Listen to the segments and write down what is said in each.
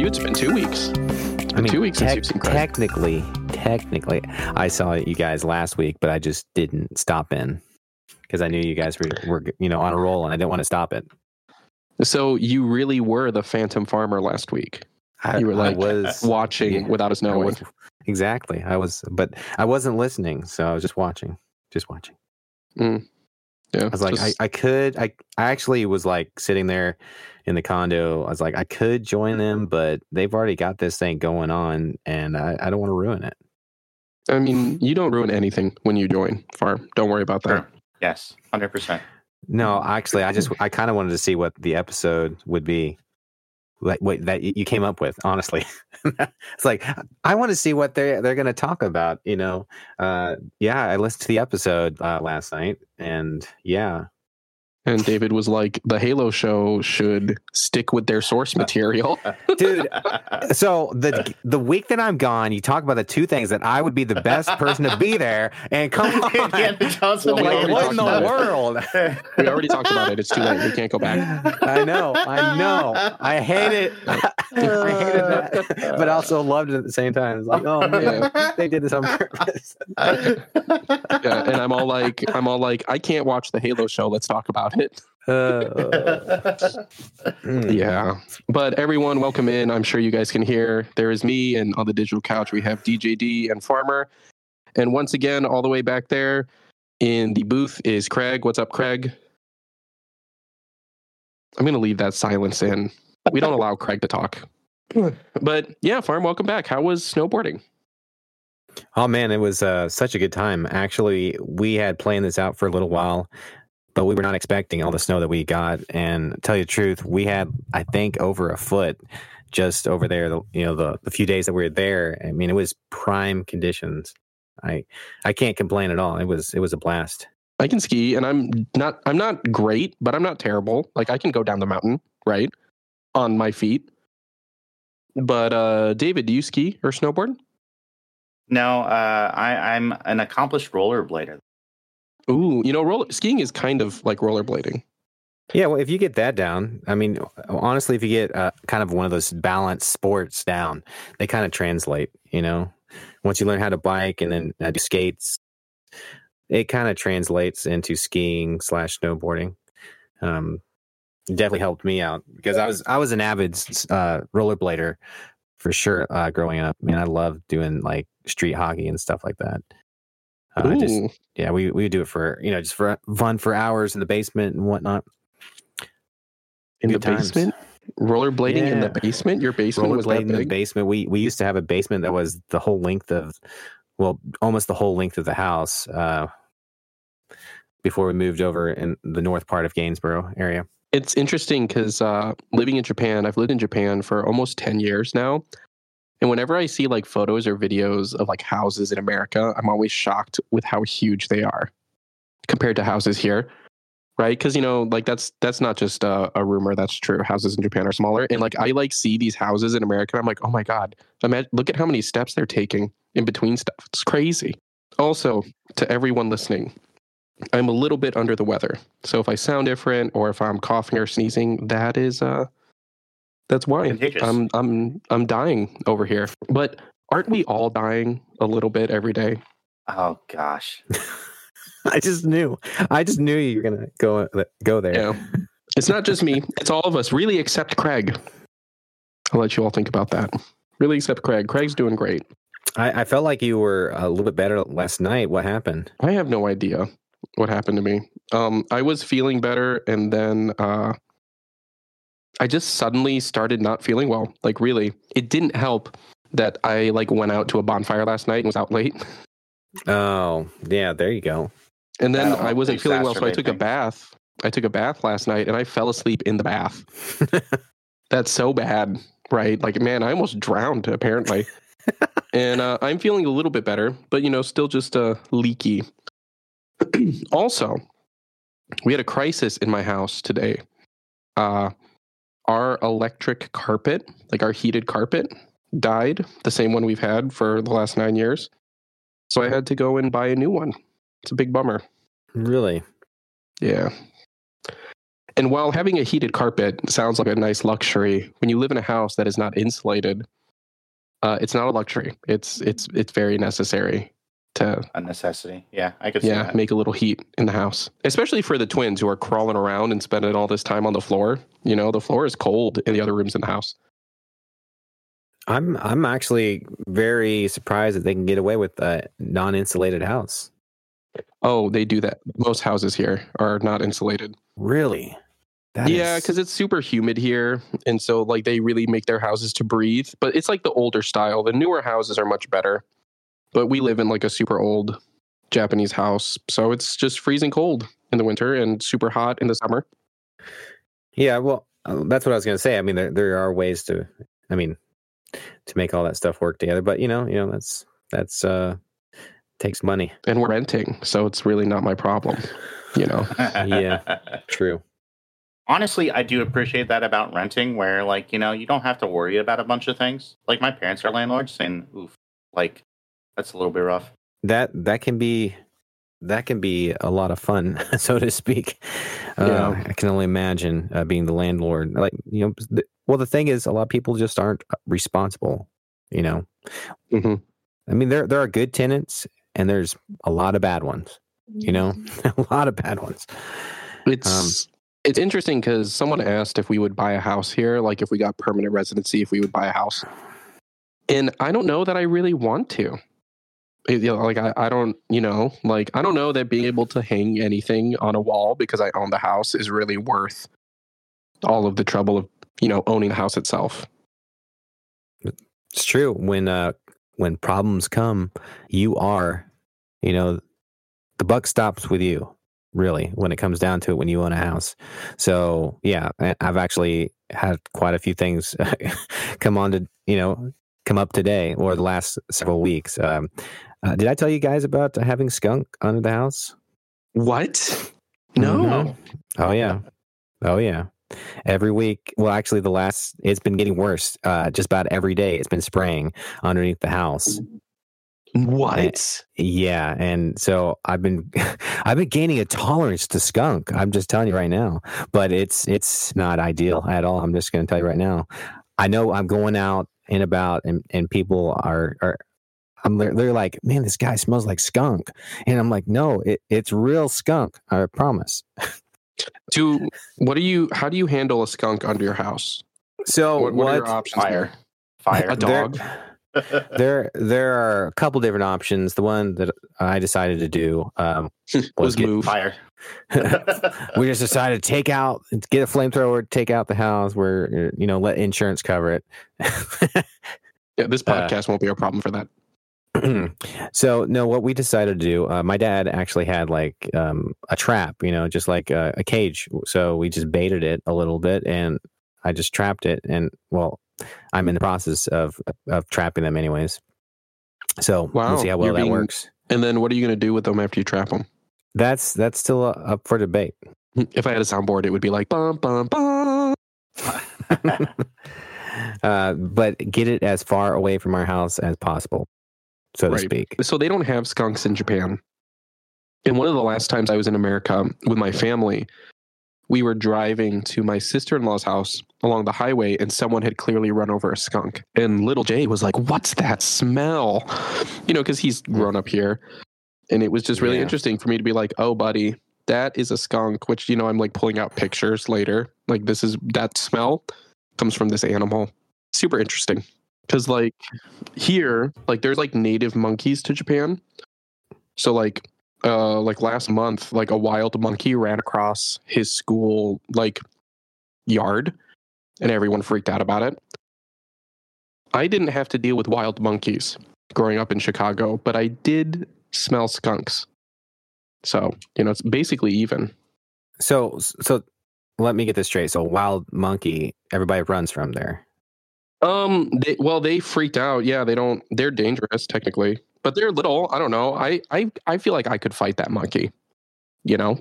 for you, it's been two weeks. It's been I mean, two weeks since you've seen Craig. technically, technically, I saw you guys last week, but I just didn't stop in because I knew you guys were, were, you know, on a roll, and I didn't want to stop it. So you really were the Phantom Farmer last week, I, You were I like was watching Yeah, without us I knowing. was- exactly. I was, but I wasn't listening, so I was just watching, just watching. Mm. Yeah, I was like, just- I, I could, I, I actually was like sitting there in the condo. I was like, I could join them, but they've already got this thing going on, and I, I don't want to ruin it. I mean, you don't ruin anything when you join Farm. Don't worry about that. Sure. Yes, hundred percent. No, actually, I just, I kind of wanted to see what the episode would be, like what that you came up with. Honestly, it's like I want to see what they're they're going to talk about. You know, uh, yeah, I listened to the episode uh, last night, and yeah, And David was like, the Halo show should stick with their source uh, material. Uh, dude. Uh, so the the week that I'm gone, you talk about the two things that I would be the best person to be there, and come on, Indiana Well, like what in the talked about world? we already talked about it. It's too late. We can't go back. I know, I know, I hate it. I hated that, but I also loved it at the same time. It's like, oh man, they did this on purpose. Yeah, and I'm all like, I'm all like, I can't watch the Halo show. Let's talk about it. Uh, mm. Yeah. But everyone, welcome in. I'm sure you guys can hear. There is me, and on the digital couch, we have DJD and Farmer. And once again, all the way back there in the booth is Craig. What's up, Craig? I'm going to leave that silence in. We don't allow Craig to talk. But yeah, Farm, welcome back. How was snowboarding? Oh man, it was uh, such a good time. Actually, we had planned this out for a little while, but we were not expecting all the snow that we got. And tell you the truth, we had I think over a foot just over there. The, you know, the the few days that we were there. I mean, it was prime conditions. I I can't complain at all. It was it was a blast. I can ski and I'm not I'm not great, but I'm not terrible. Like I can go down the mountain, right? On my feet. But uh David, do you ski or snowboard? no, uh, I, I'm an accomplished rollerblader. Ooh, you know, roller skiing is kind of like rollerblading. Yeah, well, if you get that down, I mean, honestly, if you get uh, kind of one of those balanced sports down, they kind of translate. You know, once you learn how to bike and then uh, do skates, it kind of translates into skiing slash snowboarding. Um, definitely helped me out because I was I was an avid uh, rollerblader for sure uh, growing up. I mean, I loved doing like street hockey and stuff like that. Uh, just yeah, we we would do it for you know just for fun for hours in the basement and whatnot. in the times. basement? Rollerblading in the basement? Your basement was that in the basement. We we used to have a basement that was the whole length of, well, almost the whole length of the house. Uh, before we moved over in the north part of Gainsborough area. It's interesting because uh, living in Japan, I've lived in Japan for almost 10 years now. And whenever I see like photos or videos of like houses in America, I'm always shocked with how huge they are compared to houses here. Right. Cause you know, like that's, that's not just a, a rumor. That's true. Houses in Japan are smaller. And like, I like see these houses in America. I'm like, oh my God, imagine, look at how many steps they're taking in between stuff. It's crazy. Also to everyone listening, I'm a little bit under the weather. So if I sound different or if I'm coughing or sneezing, that is uh that's why. I'm I'm I'm dying over here. But aren't we all dying a little bit every day? Oh gosh. I just knew. I just knew you were gonna go go there. Yeah. It's not just me, it's all of us, really except Craig. I'll let you all think about that. Really except Craig. Craig's doing great. I, I felt like you were a little bit better last night. What happened? I have no idea what happened to me. Um, I was feeling better, and then uh, I just suddenly started not feeling well. Like really, it didn't help that I like went out to a bonfire last night and was out late, Oh, yeah. There you go. and then That'll I wasn't feeling well, so I took a bath. I took a bath last night, and I fell asleep in the bath. That's so bad, right? Like man, I almost drowned apparently. and uh, I'm feeling a little bit better, but you know, still just uh, leaky. also, we had a crisis in my house today. Uh, our electric carpet, like our heated carpet, died. The same one we've had for the last nine years. So I had to go and buy a new one. It's a big bummer. Really? Yeah. And while having a heated carpet sounds like a nice luxury, when you live in a house that is not insulated, uh, it's not a luxury. It's it's it's very necessary to A necessity. Yeah, I could see yeah that. make a little heat in the house, especially for the twins who are crawling around and spending all this time on the floor. You know, the floor is cold in the other rooms in the house. I'm I'm actually very surprised that they can get away with a non-insulated house. Oh, they do that. Most houses here are not insulated. Really? That yeah, is- because it's super humid here, and so like they really make their houses to breathe. But it's like the older style. The newer houses are much better. But we live in like a super old Japanese house, so it's just freezing cold in the winter and super hot in the summer. yeah. Well, uh, that's what I was going to say. I mean, there there are ways to, I mean, to make all that stuff work together. But you know, you know, that's that's uh takes money. And we're renting, so it's really not my problem. You know. Yeah. True. Honestly, I do appreciate that about renting, where like you know you don't have to worry about a bunch of things. Like my parents are landlords, and oof, like that's a little bit rough. That that can be that can be a lot of fun, so to speak. Uh, I can only imagine uh, being the landlord. Like you know, th- well, the thing is, a lot of people just aren't responsible. You know, hmm I mean, there there are good tenants, and there's a lot of bad ones. You know, a lot of bad ones. It's it's interesting because someone asked if we would buy a house here, like if we got permanent residency, if we would buy a house. And I don't know that I really want to. Like I, I don't, you know, like I don't know that being able to hang anything on a wall because I own the house is really worth all of the trouble of, you know, owning the house itself. It's true. When uh when problems come, you are, you know, the buck stops with you, really, when it comes down to it when you own a house. So yeah, I've actually had quite a few things come on to, you know, come up today or the last several weeks. Um uh, did I tell you guys about having skunk under the house? What? No. Mhm. Oh yeah. Oh yeah. Every week, well, actually, the last it's been getting worse. Uh, just about every day, it's been spraying underneath the house. What? Yeah, and so I've been I've been gaining a tolerance to skunk. I'm just telling you right now, but it's it's not ideal at all. I'm just going to tell you right now. I know I'm going out and about, and and people are are. I'm they're, they're like, man, this guy smells like skunk, and I'm like, no, it, it's real skunk. I promise. Do what do you how do you handle a skunk under your house? So what, what are your options? Fire, there? fire. A dog. there there are a couple different options. The one that I decided to do um, Was get- move. fire. we just decided to take out, get a flamethrower, take out the house. Where you know let insurance cover it. Yeah, this Uh, podcast won't be a problem for that. so no, what we decided to do. Uh, my dad actually had like um, a trap, you know, just like a, a cage. So we just baited it a little bit, and I just trapped it. And well, I'm in the process of of trapping them, anyways. So Wow, we'll see how well you're that being- works. And then what are you going to do with them after you trap them? That's that's still uh, up for debate. If I had a soundboard, it would be like bum bum bum. uh, but get it as far away from our house as possible, so to speak. So they don't have skunks in Japan. And one of the last times I was in America with my family, we were driving to my sister in law's house along the highway, and someone had clearly run over a skunk. And little Jay was like, What's that smell? You know, because he's grown up here. And it was just really Yeah. interesting for me to be like, Oh, buddy, that is a skunk, which, you know, I'm like pulling out pictures later. Like, this is that smell comes from this animal. Super interesting. Because, like, here, like, there's like native monkeys to Japan. So, like, uh, like last month, like a wild monkey ran across his school like yard, and everyone freaked out about it. I didn't have to deal with wild monkeys growing up in Chicago, but I did smell skunks. So you know, it's basically even. So so let me get this straight. So wild monkey, everybody runs from there. Um, they, well, they freaked out. Yeah, they don't. They're dangerous technically, but they're little. I don't know. I I I feel like I could fight that monkey. You know.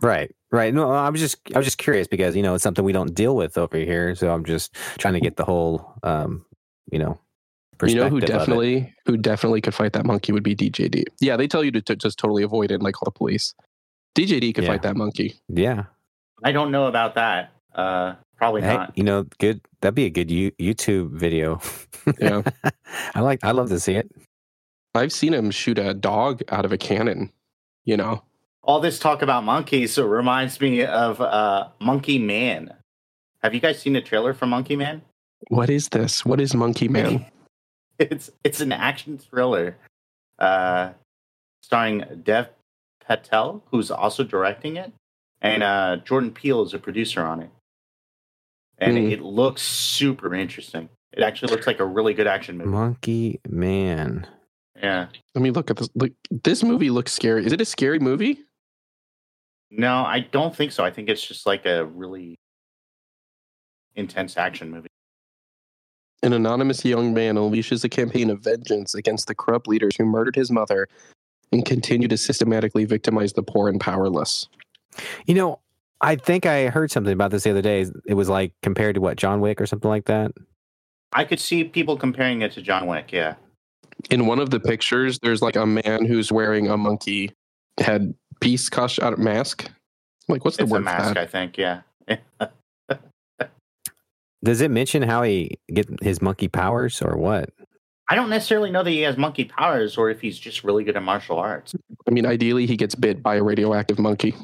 Right. Right. No, I was just I was just curious because you know it's something we don't deal with over here. So I'm just trying to get the whole um, you know, You know who perspective of it. definitely who definitely could fight that monkey would be DJD. Yeah, they tell you to, to just totally avoid it, like all the police. DJD could Yeah. fight that monkey. Yeah. I don't know about that. Uh, probably Hey, not. you know, good. That'd be a good you, YouTube video. Yeah. I like. I love to see it. I've seen him shoot a dog out of a cannon. You know, All this talk about monkeys so reminds me of uh, Monkey Man. Have you guys seen the trailer for Monkey Man? what is this? What is Monkey Man? It's it's an action thriller, uh, starring Dev Patel, who's also directing it, and uh, Jordan Peele is a producer on it. And Hmm. it looks super interesting. It actually looks like a really good action movie. Monkey Man. Yeah. I mean, look at this. Look, this movie looks scary. Is it a scary movie? No, I don't think so. I think it's just like a really intense action movie. An anonymous young man unleashes a campaign of vengeance against the corrupt leaders who murdered his mother and continue to systematically victimize the poor and powerless. You know, I think I heard something about this the other day. It was like compared to what John Wick or something like that. I could see people comparing it to John Wick. Yeah. In one of the pictures, there's like a man who's wearing a monkey head piece costume uh, out mask. Like, what's the It's a word for mask, that? I think. Yeah. Does it mention how he get his monkey powers or what? I don't necessarily know that he has monkey powers or if he's just really good at martial arts. I mean, ideally, he gets bit by a radioactive monkey.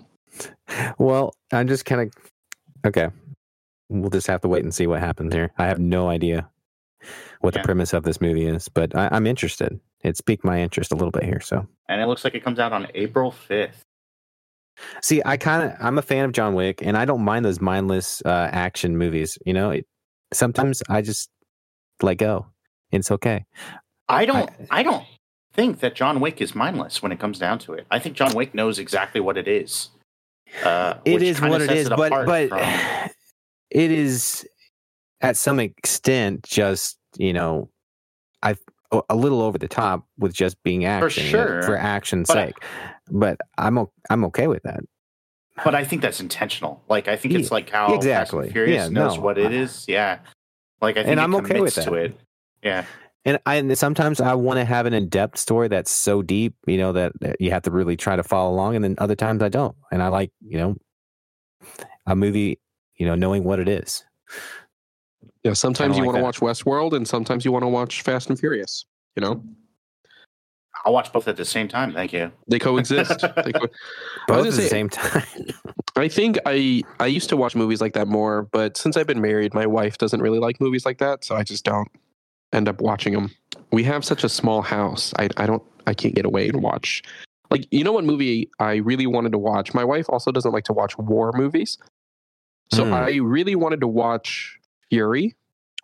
Well, I'm just kind of okay. We'll just have to wait and see what happens here. I have no idea what Yeah. the premise of this movie is, but I, I'm interested. It's piqued my interest a little bit here. So, And it looks like it comes out on April 5th. see, I kind of I'm a fan of John Wick, and I don't mind those mindless uh, action movies. You know, it, sometimes I just let go. It's okay. I don't I, don't think that John Wick is mindless when it comes down to it. I think John Wick knows exactly what it is. Uh, It is what it but but from- it is at some extent just you know I a little over the top with just being action know, sure. for action's But sake. But I'm I'm okay with that. but I think that's intentional. Like I think it's Yeah, like how exactly. Furious Yeah, knows no, what it is. Yeah. Like I think And it I'm okay with that. it. Yeah. And I and sometimes I want to have an in-depth story that's so deep, you know, that, that you have to really try to follow along. And then other times I don't. And I like, you know, a movie, you know, knowing what it is. Yeah, sometimes you like want to watch Westworld, and sometimes you want to watch Fast and Furious. You know, I'll watch both at the same time. Thank you. they coexist. they co- Both gonna at the same time. I think I I used to watch movies like that more, but since I've been married, my wife doesn't really like movies like that, so I just don't end up watching them. We have such a small house. I I don't I can't get away and watch. Like you know what movie I really wanted to watch. My wife also doesn't like to watch war movies, so Hmm. I really wanted to watch Fury.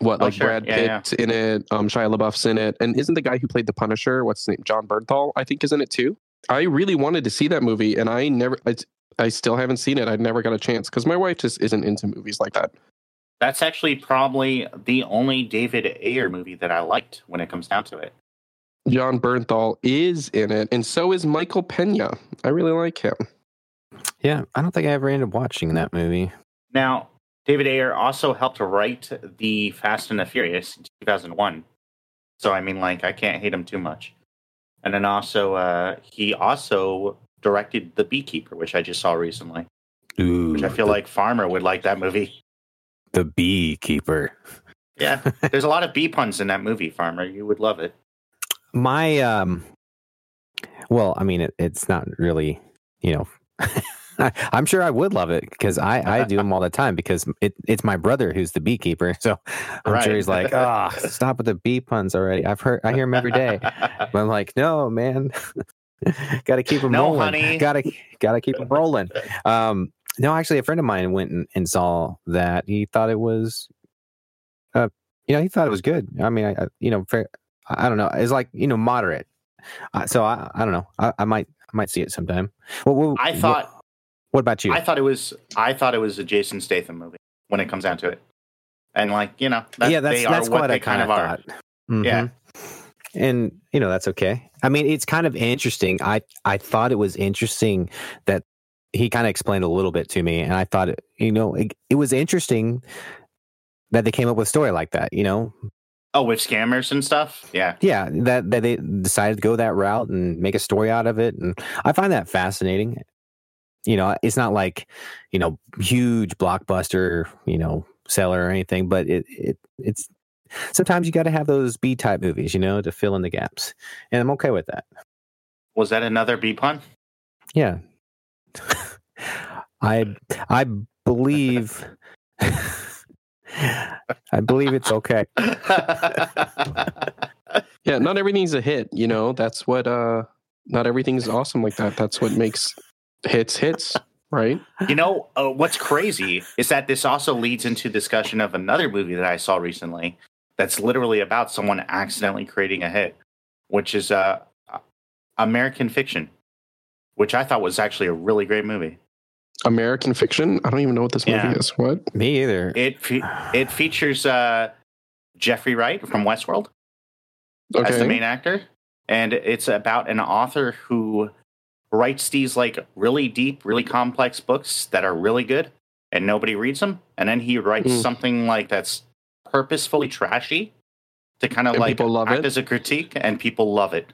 What Oh, like sure. Brad Yeah, yeah. Pitt's in it, um, Shia LaBeouf's in it, and isn't the guy who played the Punisher? What's his name? Jon Bernthal, I think, is in it too. I really wanted to see that movie, and I never. I, I still haven't seen it. I never got a chance because my wife just isn't into movies like that. That's actually probably the only David Ayer movie that I liked when it comes down to it. Jon Bernthal is in it, and so is Michael Pena. I really like him. yeah. I don't think I ever ended up watching that movie. Now, David Ayer also helped write the Fast and the Furious in 2001. So I mean, like, I can't hate him too much. And then also, uh, he also directed The Beekeeper, which I just saw recently. Ooh, Which I feel the, like Farmer would like that movie. The beekeeper. Yeah, there's a lot of bee puns in that movie, Farmer. You would love it. My um well, I mean it, it's not really, you know, I'm sure I would love it because I, I do them all the time because it, it's my brother who's the beekeeper. So I'm Right. sure he's like, oh, stop with the bee puns already. I've heard, I hear them every day. But I'm like, no, man, got to keep them No, rolling. honey. Got to, got to keep them rolling. Um, no, actually, a friend of mine went and, and saw that. He thought it was, uh, you know, he thought it was good. I mean, I, I you know, fair, I don't know. It's like you know, moderate. Uh, so I, I don't know. I, I might, I might see it sometime. Well, I thought What, about you? I thought it was I thought it was a Jason Statham movie when it comes down to it. And like, you know, that, yeah, that's that's what what they I kind of are. thought. Mhm. Yeah. and you know that's okay. I mean, it's kind of interesting. I I thought it was interesting that he kind of explained a little bit to me, and I thought you know it, it was interesting that they came up with a story like that. You know, Oh, with scammers and stuff? Yeah. yeah, that that they decided to go that route and make a story out of it, and I find that fascinating. you know, it's not like, you know, huge blockbuster, you know, seller or anything, but it, it it's sometimes you got to have those B type movies, you know, to fill in the gaps. And I'm okay with that. Was that another B pun? Yeah. I I believe I believe it's okay. Yeah, not everything's a hit, you know. That's what uh not everything's awesome like that. That's what makes hits hits, right? you know uh, what's crazy is that this also leads into discussion of another movie that I saw recently. That's literally about someone accidentally creating a hit, which is uh, American Fiction, which I thought was actually a really great movie. American fiction. I don't even know what this movie is. What? Me either. It fe- it features uh, Jeffrey Wright from Westworld as the main actor, and it's about an author who writes these like really deep, really complex books that are really good, and nobody reads them, and then he writes Mm. something like that's purposefully trashy to kind of And like people love act it? as a critique, and people love it.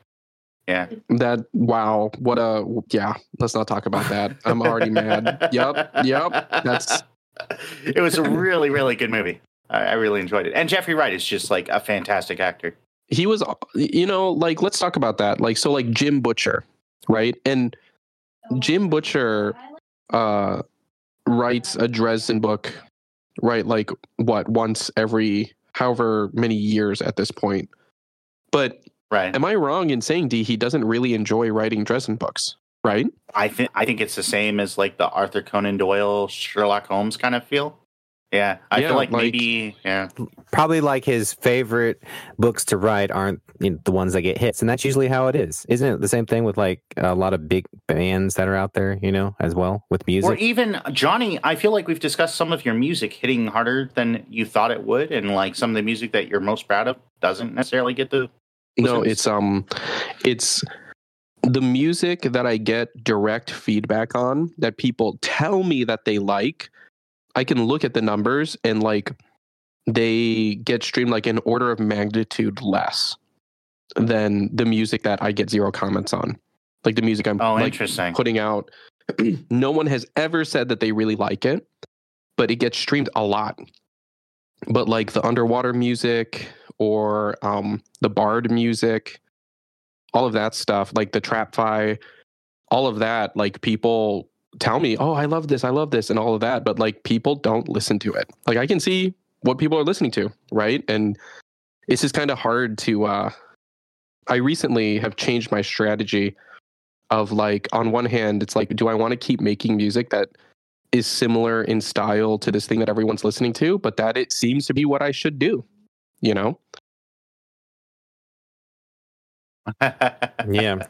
Yeah, That wow, what a yeah. Let's not talk about that. I'm already mad. Yep, yep. That's it was a really, really good movie. I, I really enjoyed it, and Jeffrey Wright is just like a fantastic actor. he was you know like let's talk about that like so like jim butcher right and jim butcher uh writes a dresden book right like what once every however many years at this point but Right. am i wrong in saying d he doesn't really enjoy writing dresden books right I think I think it's the same as like the Arthur Conan Doyle Sherlock Holmes kind of feel. Yeah, I Yeah, feel like, like- maybe yeah. Probably like his favorite books to write aren't you know, the ones that get hits, and that's usually how it is, isn't it? The same thing with like a lot of big bands that are out there, you know, as well with music? Or even Johnnie, I feel like we've discussed some of your music hitting harder than you thought it would, and like some of the music that you're most proud of doesn't necessarily get the. No it's um it's the music that i get direct feedback on that people tell me that they like i can look at the numbers and like they get streamed like an order of magnitude less than the music that i get zero comments on. Like the music i'm Oh, like interesting. putting out no one has ever said that they really like it but it gets streamed a lot. But like the underwater music or um the bard music all of that stuff like the trap fi all of that like people tell me oh i love this i love this and all of that but like people don't listen to it. Like i can see what people are listening to right? And it's just kind of hard to uh i recently have changed my strategy of like on one hand it's like do i want to keep making music that is similar in style to this thing that everyone's listening to but that it seems to be what i should do you know yeah.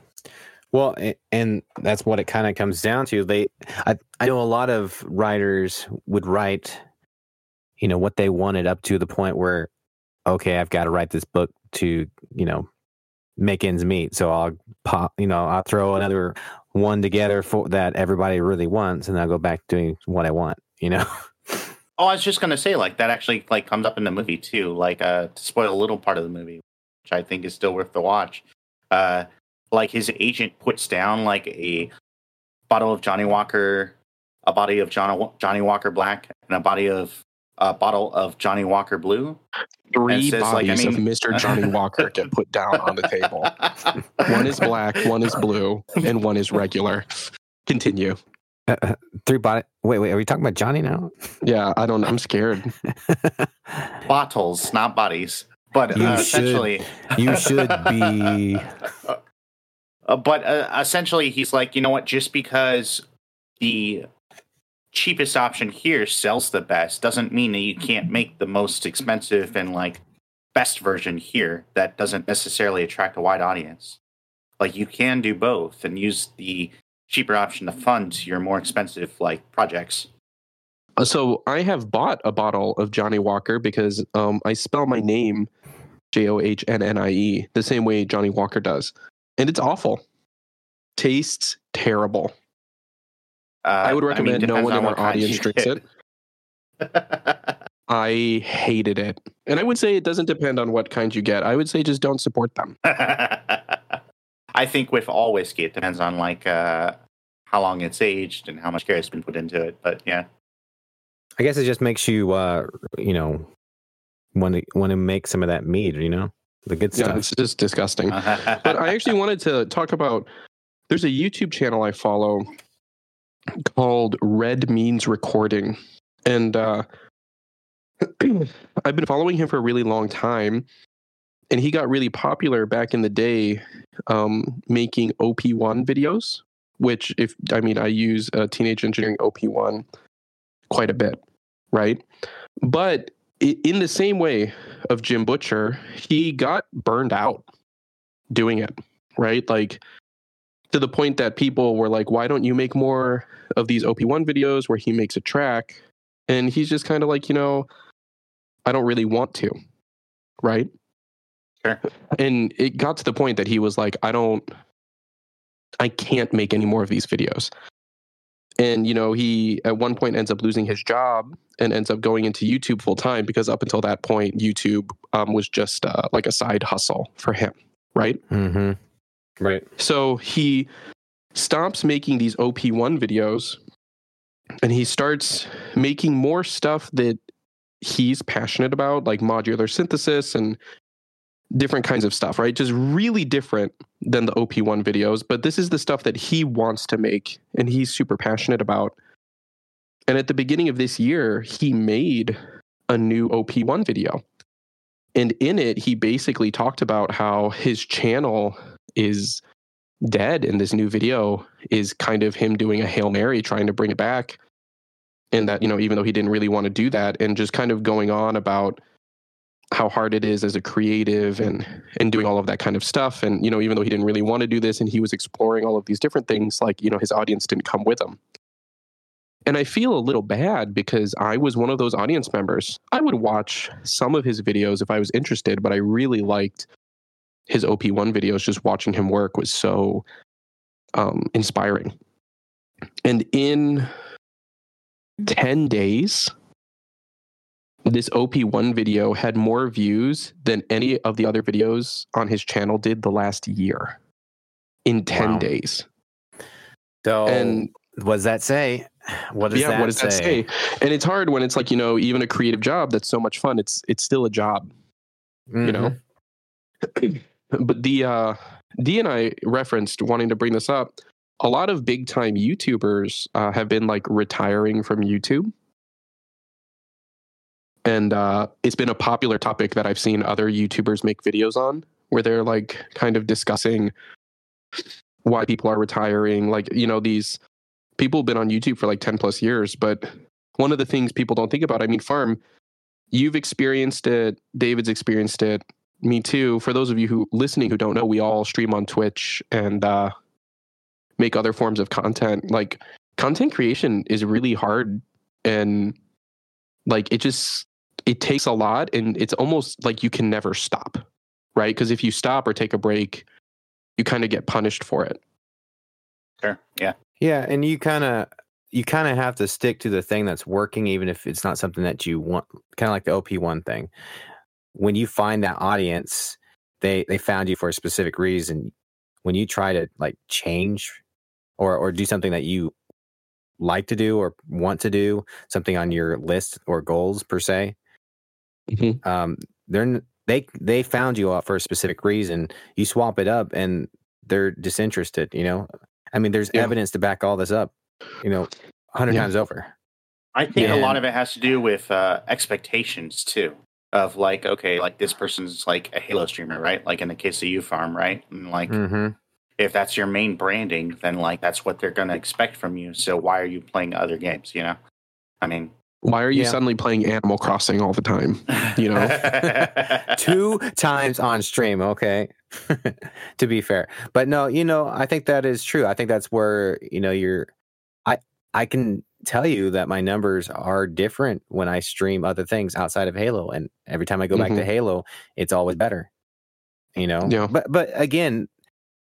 Well, and that's what it kind of comes down to. They, I, I know a lot of writers would write, you know, what they wanted up to the point where, okay, I've got to write this book to, you know, make ends meet. So I'll pop, you know, I'll throw another one together for that everybody really wants, and I'll go back doing what I want. You know. Oh, I was just gonna say, like that actually like comes up in the movie too. Like uh, to spoil a little part of the movie, which I think is still worth the watch. Uh, like his agent puts down like a bottle of Johnnie Walker, a body of John, Johnnie Walker Black, and a body of a bottle of Johnnie Walker Blue. three says, like, I bodies of mr johnnie walker get put down on the table one is black one is blue and one is regular continue Three body. Wait, wait. Are we talking about Johnnie now? yeah i don't i'm scared bottles, not bodies. But You uh, should. essentially, you should be. Uh, but uh, essentially, he's like, you know what? Just because the cheapest option here sells the best doesn't mean that you can't make the most expensive and like best version here that doesn't necessarily attract a wide audience. Like you can do both and use the cheaper option to fund your more expensive like projects. Uh, So I have bought a bottle of Johnnie Walker because um, I spell my name J O H N N I E the same way Johnnie Walker does, and it's awful. Tastes terrible. Uh, I would mean, recommend no one on in our audience drinks it. I hated it, and I would say it doesn't depend on what kind you get. I would say just don't support them. I think with all whiskey, it depends on like uh, how long it's aged and how much care has been put into it. But yeah, I guess it just makes you, uh, you know, want to want to make some of that meat. You know, the good stuff. Yeah, stuff. it's just disgusting. but but I actually wanted to talk about. There's a YouTube channel I follow called Red Means Recording, and uh, I've been following him for a really long time. And he got really popular back in the day, um, making OP1 videos. Which, if I mean, I use uh, Teenage Engineering OP1 quite a bit, right? But i- in the same way of Jim Butcher, he got burned out doing it, right? Like to the point that people were like, why don't you make more of these OP1 videos where he makes a track? And he's just kind of like, you know, I don't really want to, right? Sure. And it got to the point that he was like, I don't, I can't make any more of these videos. And, you know, he at one point ends up losing his job and ends up going into YouTube full time because up until that point, YouTube um, was just uh, like a side hustle for him, right? mm-hmm. Right. So he stops making these OP1 videos and he starts making more stuff that he's passionate about, like modular synthesis and different kinds of stuff, right? Just really different than the OP1 videos. But this is the stuff that he wants to make and he's super passionate about. And at the beginning of this year, he made a new OP1 video. And in it, he basically talked about how his channel is dead and this new video is kind of him doing a hail mary trying to bring it back and that you know even though he didn't really want to do that and just kind of going on about how hard it is as a creative and and doing all of that kind of stuff. And you know even though he didn't really want to do this and he was exploring all of these different things like you know his audience didn't come with him. And i feel a little bad because i was one of those audience members. I would watch some of his videos if i was interested but i really liked his op1 videos. Just watching him work was so um, inspiring. And in 10 days this op1 video had more views than any of the other videos on his channel did the last year in 10 Wow. days. So, and what does that say? What does yeah that what does that say? and it's hard when it's like you know even a creative job that's so much fun it's it's still a job you know? But the uh d and i referenced wanting to bring this up. A lot of big time youtubers uh, have been like retiring from youtube and uh it's been a popular topic that i've seen other youtubers make videos on where they're like kind of discussing why people are retiring like you know these people have been on youtube for like 10 plus years but one of the things people don't think about i mean farm you've experienced it david's experienced it me too. For those of you who listening who don't know, we all stream on Twitch and uh, make other forms of content. Like content creation is really hard, and like it just it takes a lot, and it's almost like you can never stop, right? Because if you stop or take a break, you kind of get punished for it. sure, yeah, Yeah, and you kind of you kind of have to stick to the thing that's working, even if it's not something that you want. Kind of like the OP one thing. When you find that audience, they they found you for a specific reason. When you try to like change or or do something that you like to do or want to do, something on your list or goals per se, Mhm. um, they're they they found you out for a specific reason. You swap it up, and they're disinterested. You know, I mean, there's Yeah. evidence to back all this up. You know, a hundred Yeah. times over. I think a lot of it has to do with uh, expectations too. Of like, okay, like this person's like a Halo streamer, right? Like in the case of you farm, right? And like, hmm if that's your main branding, then like that's what they're gonna expect from you. So why are you playing other games? You know, I mean, Why are you Yeah. suddenly playing Animal Crossing all the time? You know? Two times on stream, okay. to be fair, but no, you know, I think that is true. I think that's where you know you're. I I can tell you that my numbers are different when I stream other things outside of Halo, and every time I go back to Mhm. Halo, it's always better. You know, Yeah. but but again,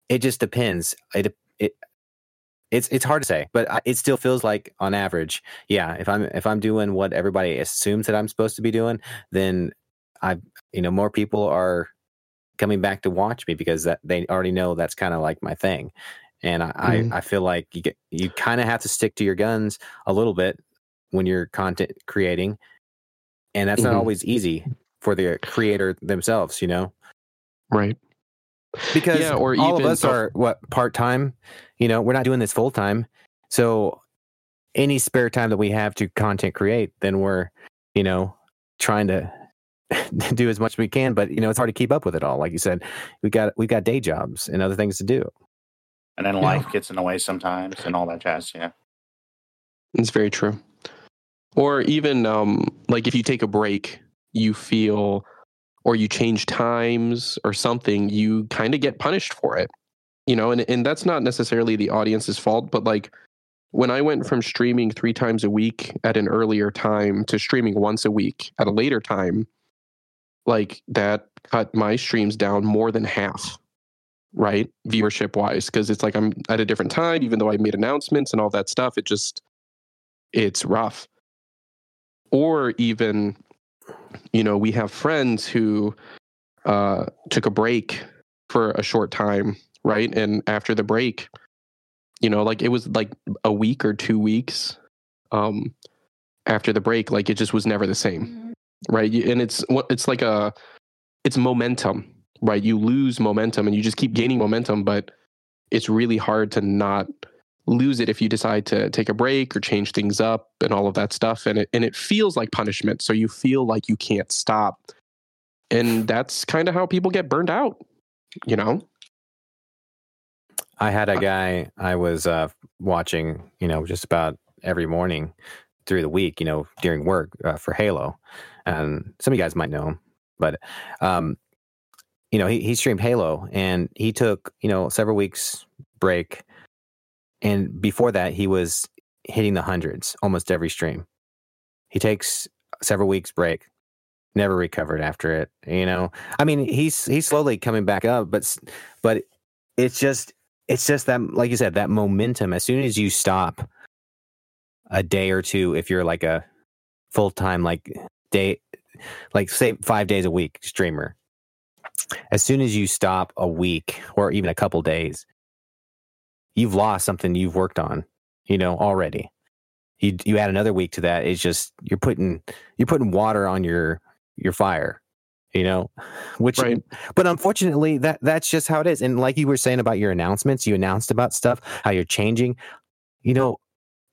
it just depends. It it it's it's hard to say, but I- it still feels like on average, yeah. If I'm if I'm doing what everybody assumes that I'm supposed to be doing, then I you know more people are coming back to watch me because that they already know that's kind of like my thing. And I, Mhm. I, I feel like you get you kind of have to stick to your guns a little bit when you're content creating, and that's not Mhm. always easy for the creator themselves. You know, Right. Because Yeah, or all of even- us are what part time. You know, we're not doing this full time, so any spare time that we have to content create, then we're you know trying to do as much as we can. But you know, it's hard to keep up with it all. Like you said, we got we've got day jobs and other things to do. And then Yeah. life gets in the way sometimes and all that jazz. Yeah. It's very true. Or even um, like if you take a break, you feel, or you change times or something, you kind of get punished for it. You know, and, and that's not necessarily the audience's fault, but like when I went from streaming three times a week at an earlier time to streaming once a week at a later time, like that cut my streams down more than half, right? Viewership wise, because it's like I'm at a different time, even though I made announcements and all that stuff. It just, it's rough. Or even, you know, we have friends who uh, took a break for a short time, right? And after the break, you know, like it was like a week or two weeks um, after the break, like it just was never the same, right? And it's what it's like a, it's momentum, right? You lose momentum and you just keep gaining momentum, but it's really hard to not lose it if you decide to take a break or change things up and all of that stuff and it and it feels like punishment so you feel like you can't stop. And that's kind of how people get burned out you know? I had a guy I was uh, watching, you know, just about every morning through the week, you know, during work uh, for Halo, and some of you guys might know him, but um, you know, he he streamed Halo, and he took you know several weeks break, and before that, he was hitting the hundreds almost every stream. He takes several weeks break, never recovered after it. You know, I mean, he's he's slowly coming back up, but but it's just it's just that like you said that momentum as soon as you stop a day or two if you're like a full-time like day like say 5 days a week streamer as soon as you stop a week or even a couple days you've lost something you've worked on you know already. You you add another week to that it's just you're putting you're putting water on your your fire you know? Which Right. but unfortunately that that's just how it is. And like you were saying about your announcements you announced about stuff how you're changing you know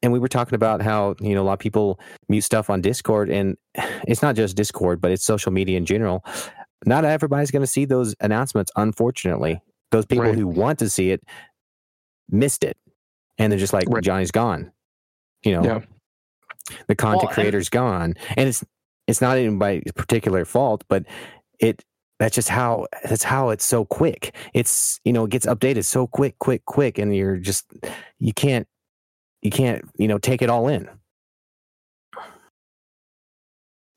and we were talking about how you know a lot of people mute stuff on discord and it's not just discord but it's social media in general. Not everybody's going to see those announcements unfortunately. Those people Right. who want to see it missed it. And they're just like Right. johnnie's gone. You know? Yeah. the content Well, and- creator's gone. And it's it's not even by particular fault but it that's just how that's how it's so quick. It's you know it gets updated so quick quick quick and you're just you can't you can't you know take it all in.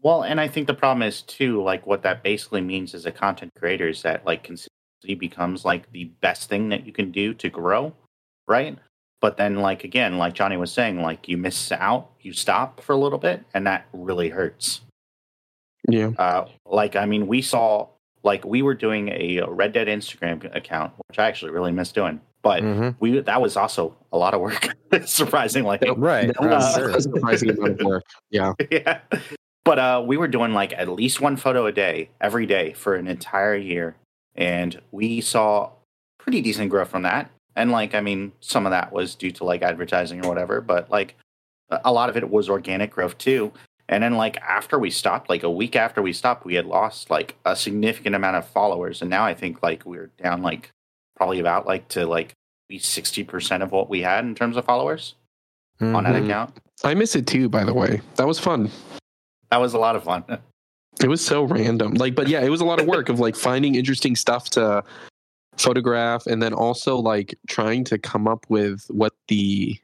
Well, and I think the problem is too, like what that basically means as a content creator is that like consistency becomes like the best thing that you can do to grow, right? But then, like again, like Johnnie was saying, like you miss out, you stop for a little bit, and that really hurts. yeah Uh, like I mean, we saw like we were doing a Red Dead Instagram account, which I actually really miss doing, but Mhm. we that was also a lot of work, surprisingly. right that was sure. a surprising amount of work yeah yeah. But uh, we were doing like at least one photo a day every day for an entire year. And we saw pretty decent growth from that. And like, I mean, some of that was due to like advertising or whatever, but like a lot of it was organic growth too. And then like after we stopped, like a week after we stopped, we had lost like a significant amount of followers. And now I think like we're down like probably about like to like least 60% of what we had in terms of followers on that Mhm. account. i miss it too by the way that was fun That was a lot of fun. It was so random. Like, but yeah, it was a lot of work of like finding interesting stuff to photograph and then also like trying to come up with what the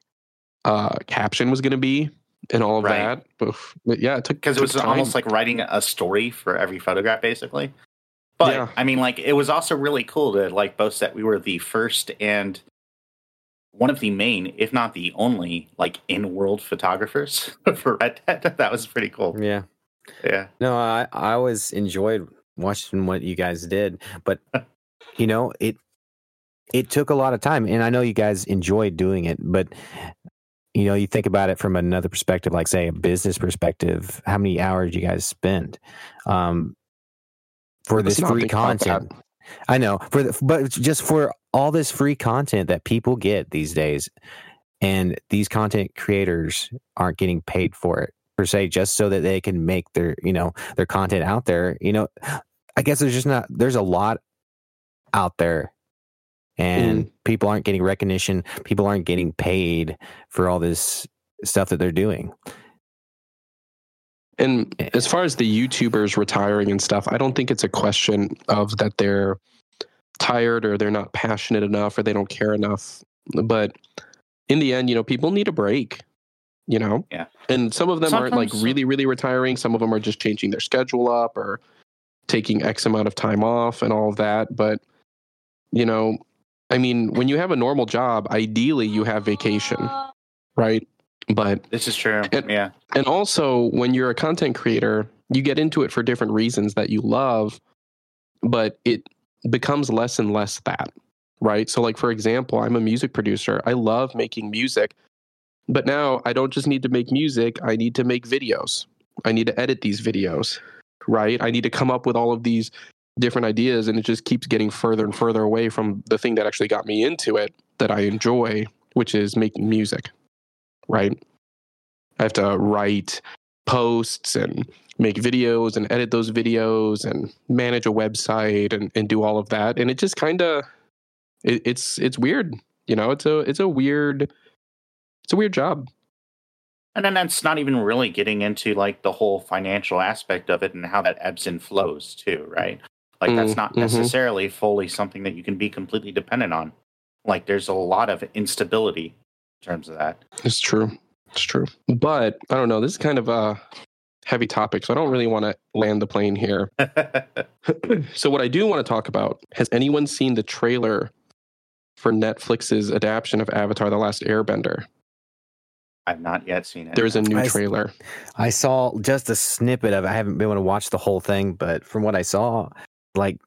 uh caption was going to be and all of Right. that. But, but yeah, it took because it was time. almost like writing a story for every photograph basically but Yeah. i mean like it was also really cool to like boast that we were the first and one of the main if not the only like in world photographers for red dead that was pretty cool yeah yeah No, I I always enjoyed watching what you guys did, but you know it. it took a lot of time, and I know you guys enjoyed doing it, but you know, you think about it from another perspective, like say a business perspective. How many hours you guys spend um, for Let's this free content? I know, for the, but just for all this free content that people get these days, and these content creators aren't getting paid for it per se, just so that they can make their you know their content out there. You know, I guess there's just not there's a lot out there, and mm. people aren't getting recognition. People aren't getting paid for all this stuff that they're doing. And eh. as far as the YouTubers retiring and stuff, I don't think it's a question of that they're tired or they're not passionate enough or they don't care enough. But in the end, you know, people need a break, you know? Yeah. And some of them aren't like really, really retiring. Some of them are just changing their schedule up or taking X amount of time off and all of that. But, you know, I mean, when you have a normal job, ideally you have vacation, right? But This is true. And- yeah. and also, when you're a content creator, you get into it for different reasons that you love, but it becomes less and less that, right? So, like, for example, I'm a music producer. I love making music, but now I don't just need to make music, I need to make videos. I need to edit these videos, right? I need to come up with all of these different ideas, and it just keeps getting further and further away from the thing that actually got me into it that I enjoy, which is making music, right? I have to write posts and make videos and edit those videos and manage a website and, and do all of that. And it just kind of it, it's it's weird. You know, it's a it's a weird it's a weird job. And then that's not even really getting into like the whole financial aspect of it and how that ebbs and flows too, right? Like that's Mm, not mhm. necessarily fully something that you can be completely dependent on. Like there's a lot of instability in terms of that. It's true. It's true. But I don't know. This is kind of a heavy topic, so I don't really want to land the plane here. so what I do want to talk about, has anyone seen the trailer for Netflix's adaptation of Avatar The Last Airbender? I've not yet seen it. There's a new I s- trailer. I saw just a snippet of. it. I haven't been able to watch the whole thing, but from what I saw, like,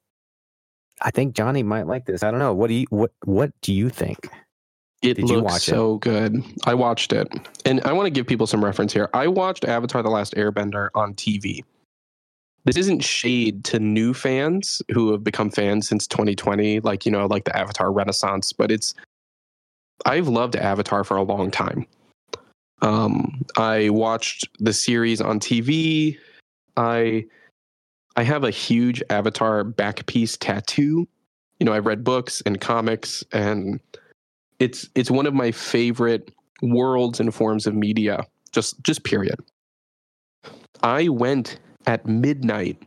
I think Johnnie might like this. I don't know. What do you what What do you think? It Did you looks watch it? so good. I watched it. And I want to give people some reference here. I watched Avatar The Last Airbender on TV. This isn't shade to new fans who have become fans since 2020, like, you know, like the Avatar Renaissance, but it's, I've loved Avatar for a long time. Um, I watched the series on TV. I, I have a huge Avatar back piece tattoo. You know, I've read books and comics and it's it's one of my favorite worlds and forms of media just just period i went at midnight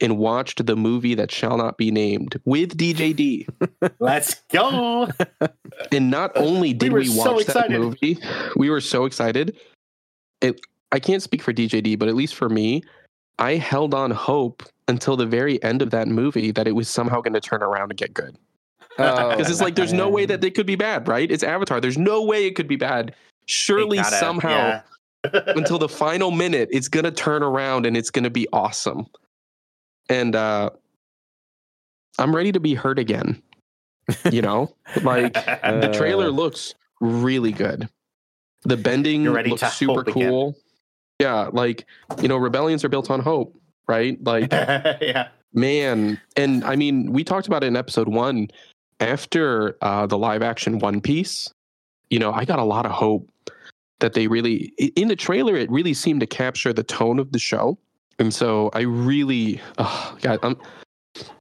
and watched the movie that shall not be named with djd Let's go. and not only did we, so watch that movie we were so excited it, i can't speak for djd but at least for me i held on hope until the very end of that movie that it was somehow going to turn around and get good because it's like there's no way that it could be bad, right? It's Avatar. There's no way it could be bad. Surely gotta- somehow yeah. until the final minute, it's gonna turn around and it's gonna be awesome. And uh I'm ready to be hurt again. You know, like the trailer Uh, looks really good. The bending ready looks to super cool. again. Cool. Yeah, like you know, rebellions are built on hope, right? Like yeah. Man, and I mean, we talked about it in episode one. After uh, the live action One Piece, you know, I got a lot of hope that they really, in the trailer, it really seemed to capture the tone of the show. And so I really, oh, God, I'm,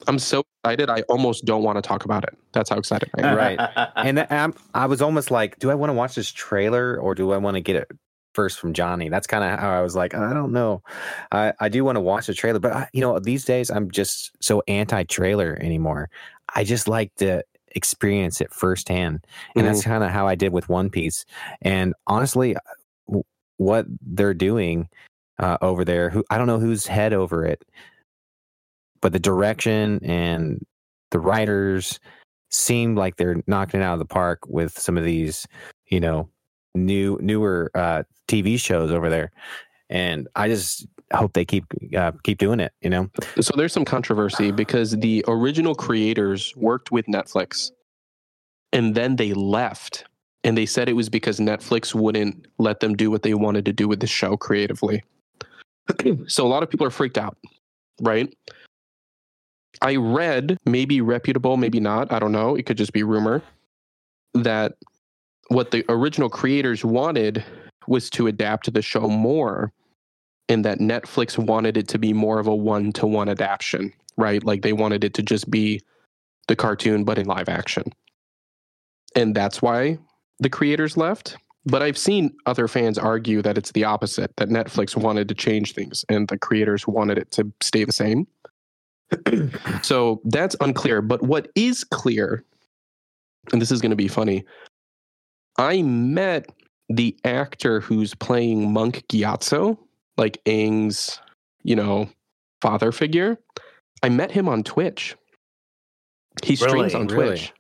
I'm so excited. I almost don't want to talk about it. That's how excited I am. Right. and I'm, I was almost like, do I want to watch this trailer or do I want to get it first from Johnnie? That's kind of how I was like, I don't know. I, I do want to watch the trailer, but I, you know, these days I'm just so anti-trailer anymore. I just like to experience it firsthand, and that's kind of how I did with One Piece. And honestly, w- what they're doing uh, over there, who I don't know who's head over it, but the direction and the writers seem like they're knocking it out of the park with some of these, you know, new newer uh, TV shows over there. And I just hope they keep uh, keep doing it. You know, So there's some controversy because the original creators worked with Netflix and then they left. And they said it was because Netflix wouldn't let them do what they wanted to do with the show creatively. so a lot of people are freaked out, right? I read, maybe reputable, maybe not, I don't know, it could just be rumor, that what the original creators wanted was to adapt to the show more and that Netflix wanted it to be more of a one to one adaptation, right? Like they wanted it to just be the cartoon, but in live action. And that's why the creators left. But I've seen other fans argue that it's the opposite, that Netflix wanted to change things and the creators wanted it to stay the same. so that's unclear. But what is clear, and this is going to be funny, I met the actor who's playing Monk Gyatso, like Aang's, you know, father figure. I met him on Twitch. He streams Really? on Really? Twitch.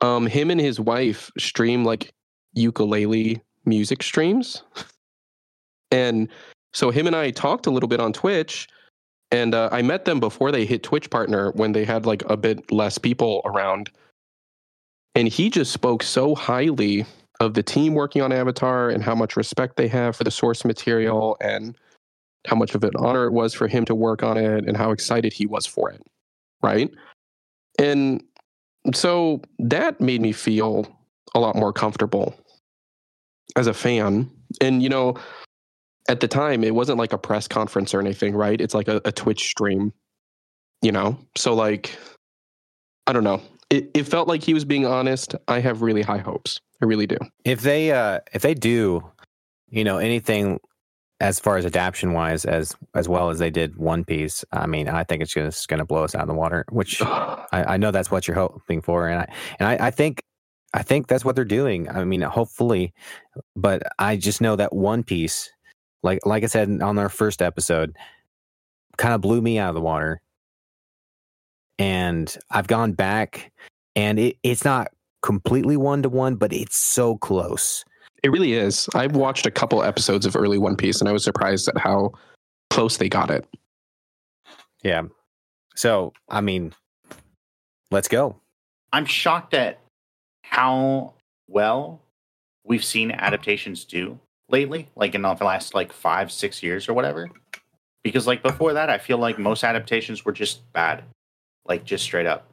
Um, him and his wife stream like ukulele music streams, and so him and I talked a little bit on Twitch, and uh, I met them before they hit Twitch partner when they had like a bit less people around, and he just spoke so highly of the team working on Avatar and how much respect they have for the source material and how much of an honor it was for him to work on it and how excited he was for it. Right. And so that made me feel a lot more comfortable as a fan. And, you know, at the time, it wasn't like a press conference or anything, right? It's like a, a Twitch stream, you know? So, like, I don't know. It, it felt like he was being honest. I have really high hopes. I really do. If they uh if they do, you know, anything as far as adaptation wise as as well as they did One Piece, I mean, I think it's just going to blow us out of the water. Which I, I know that's what you're hoping for, and I and I, I think I think that's what they're doing. I mean, hopefully, but I just know that One Piece, like like I said on our first episode, kind of blew me out of the water, and I've gone back, and it, it's not completely one to one, but it's so close. It really is. I've watched a couple episodes of early One Piece and I was surprised at how close they got it. Yeah. So I mean, let's go. I'm shocked at how well we've seen adaptations do lately, like in the last like five, six years or whatever. Because like before that, I feel like most adaptations were just bad, like just straight up.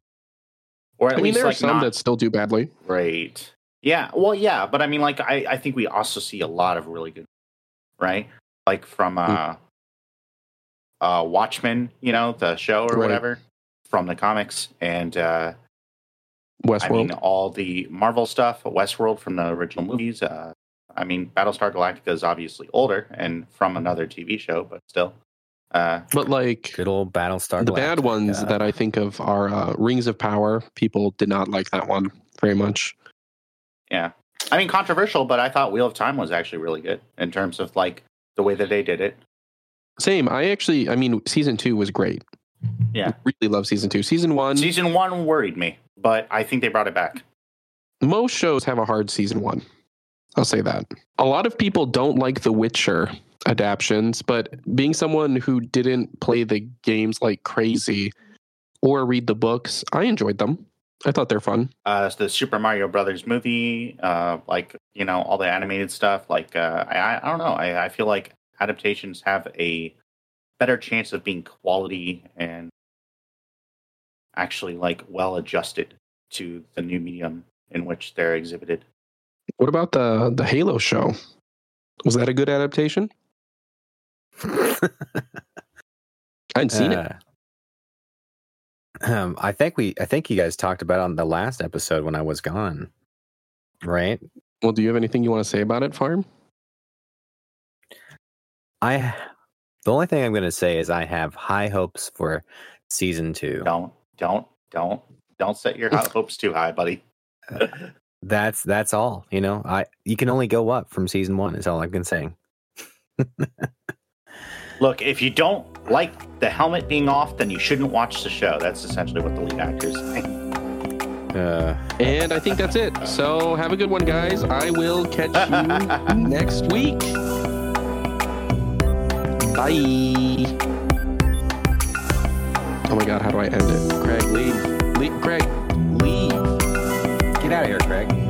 Or at I mean, least there are like some not that still do badly. Right. Yeah, well, yeah, but I mean, like I, I think we also see a lot of really good, right? Like from uh, uh, Watchmen, you know, the show or Right. whatever, from the comics, and uh, I Westworld. mean, all the Marvel stuff, Westworld from the original movies. Uh, I mean, Battlestar Galactica is obviously older and from another TV show, but still. Uh, but like Good old Battlestar. the bad ones that I think of are uh, Rings of Power. People did not like that one very much. yeah. I mean, controversial, but I thought Wheel of Time was actually really good in terms of like the way that they did it. Same. I actually, I mean, season two was great. Yeah. really love season two. Season one, Season one worried me, but I think they brought it back. most shows have a hard season one. I'll say that. A lot of people don't like The Witcher adaptions, but being someone who didn't play the games like crazy or read the books, I enjoyed them. I thought they're fun. uh, the Super Mario Brothers movie, uh, like you know all the animated stuff. Like uh, I, I- I don't know. I, I feel like adaptations have a better chance of being quality and actually like well adjusted to the new medium in which they're exhibited. What about the the Halo show? Was that a good adaptation? I hadn't seen it. Uh, Um, I think we, I think you guys talked about it on the last episode when I was gone, right? Well, do you have anything you want to say about it, Farm? I, the only thing I'm going to say is I have high hopes for season two. Don't, don't, don't, don't set your hopes too high, buddy. That's that's all. You know, I you can only go up from season one. Is all I've been saying. Look, if you don't like the helmet being off, then you shouldn't watch the show. That's essentially what the lead actor is saying. Uh, And I think that's it. So have a good one, guys. I will catch you next week. Bye. Oh my God, how do I end it? Craig, leave. leave. Craig, leave. get out of here. here, Craig.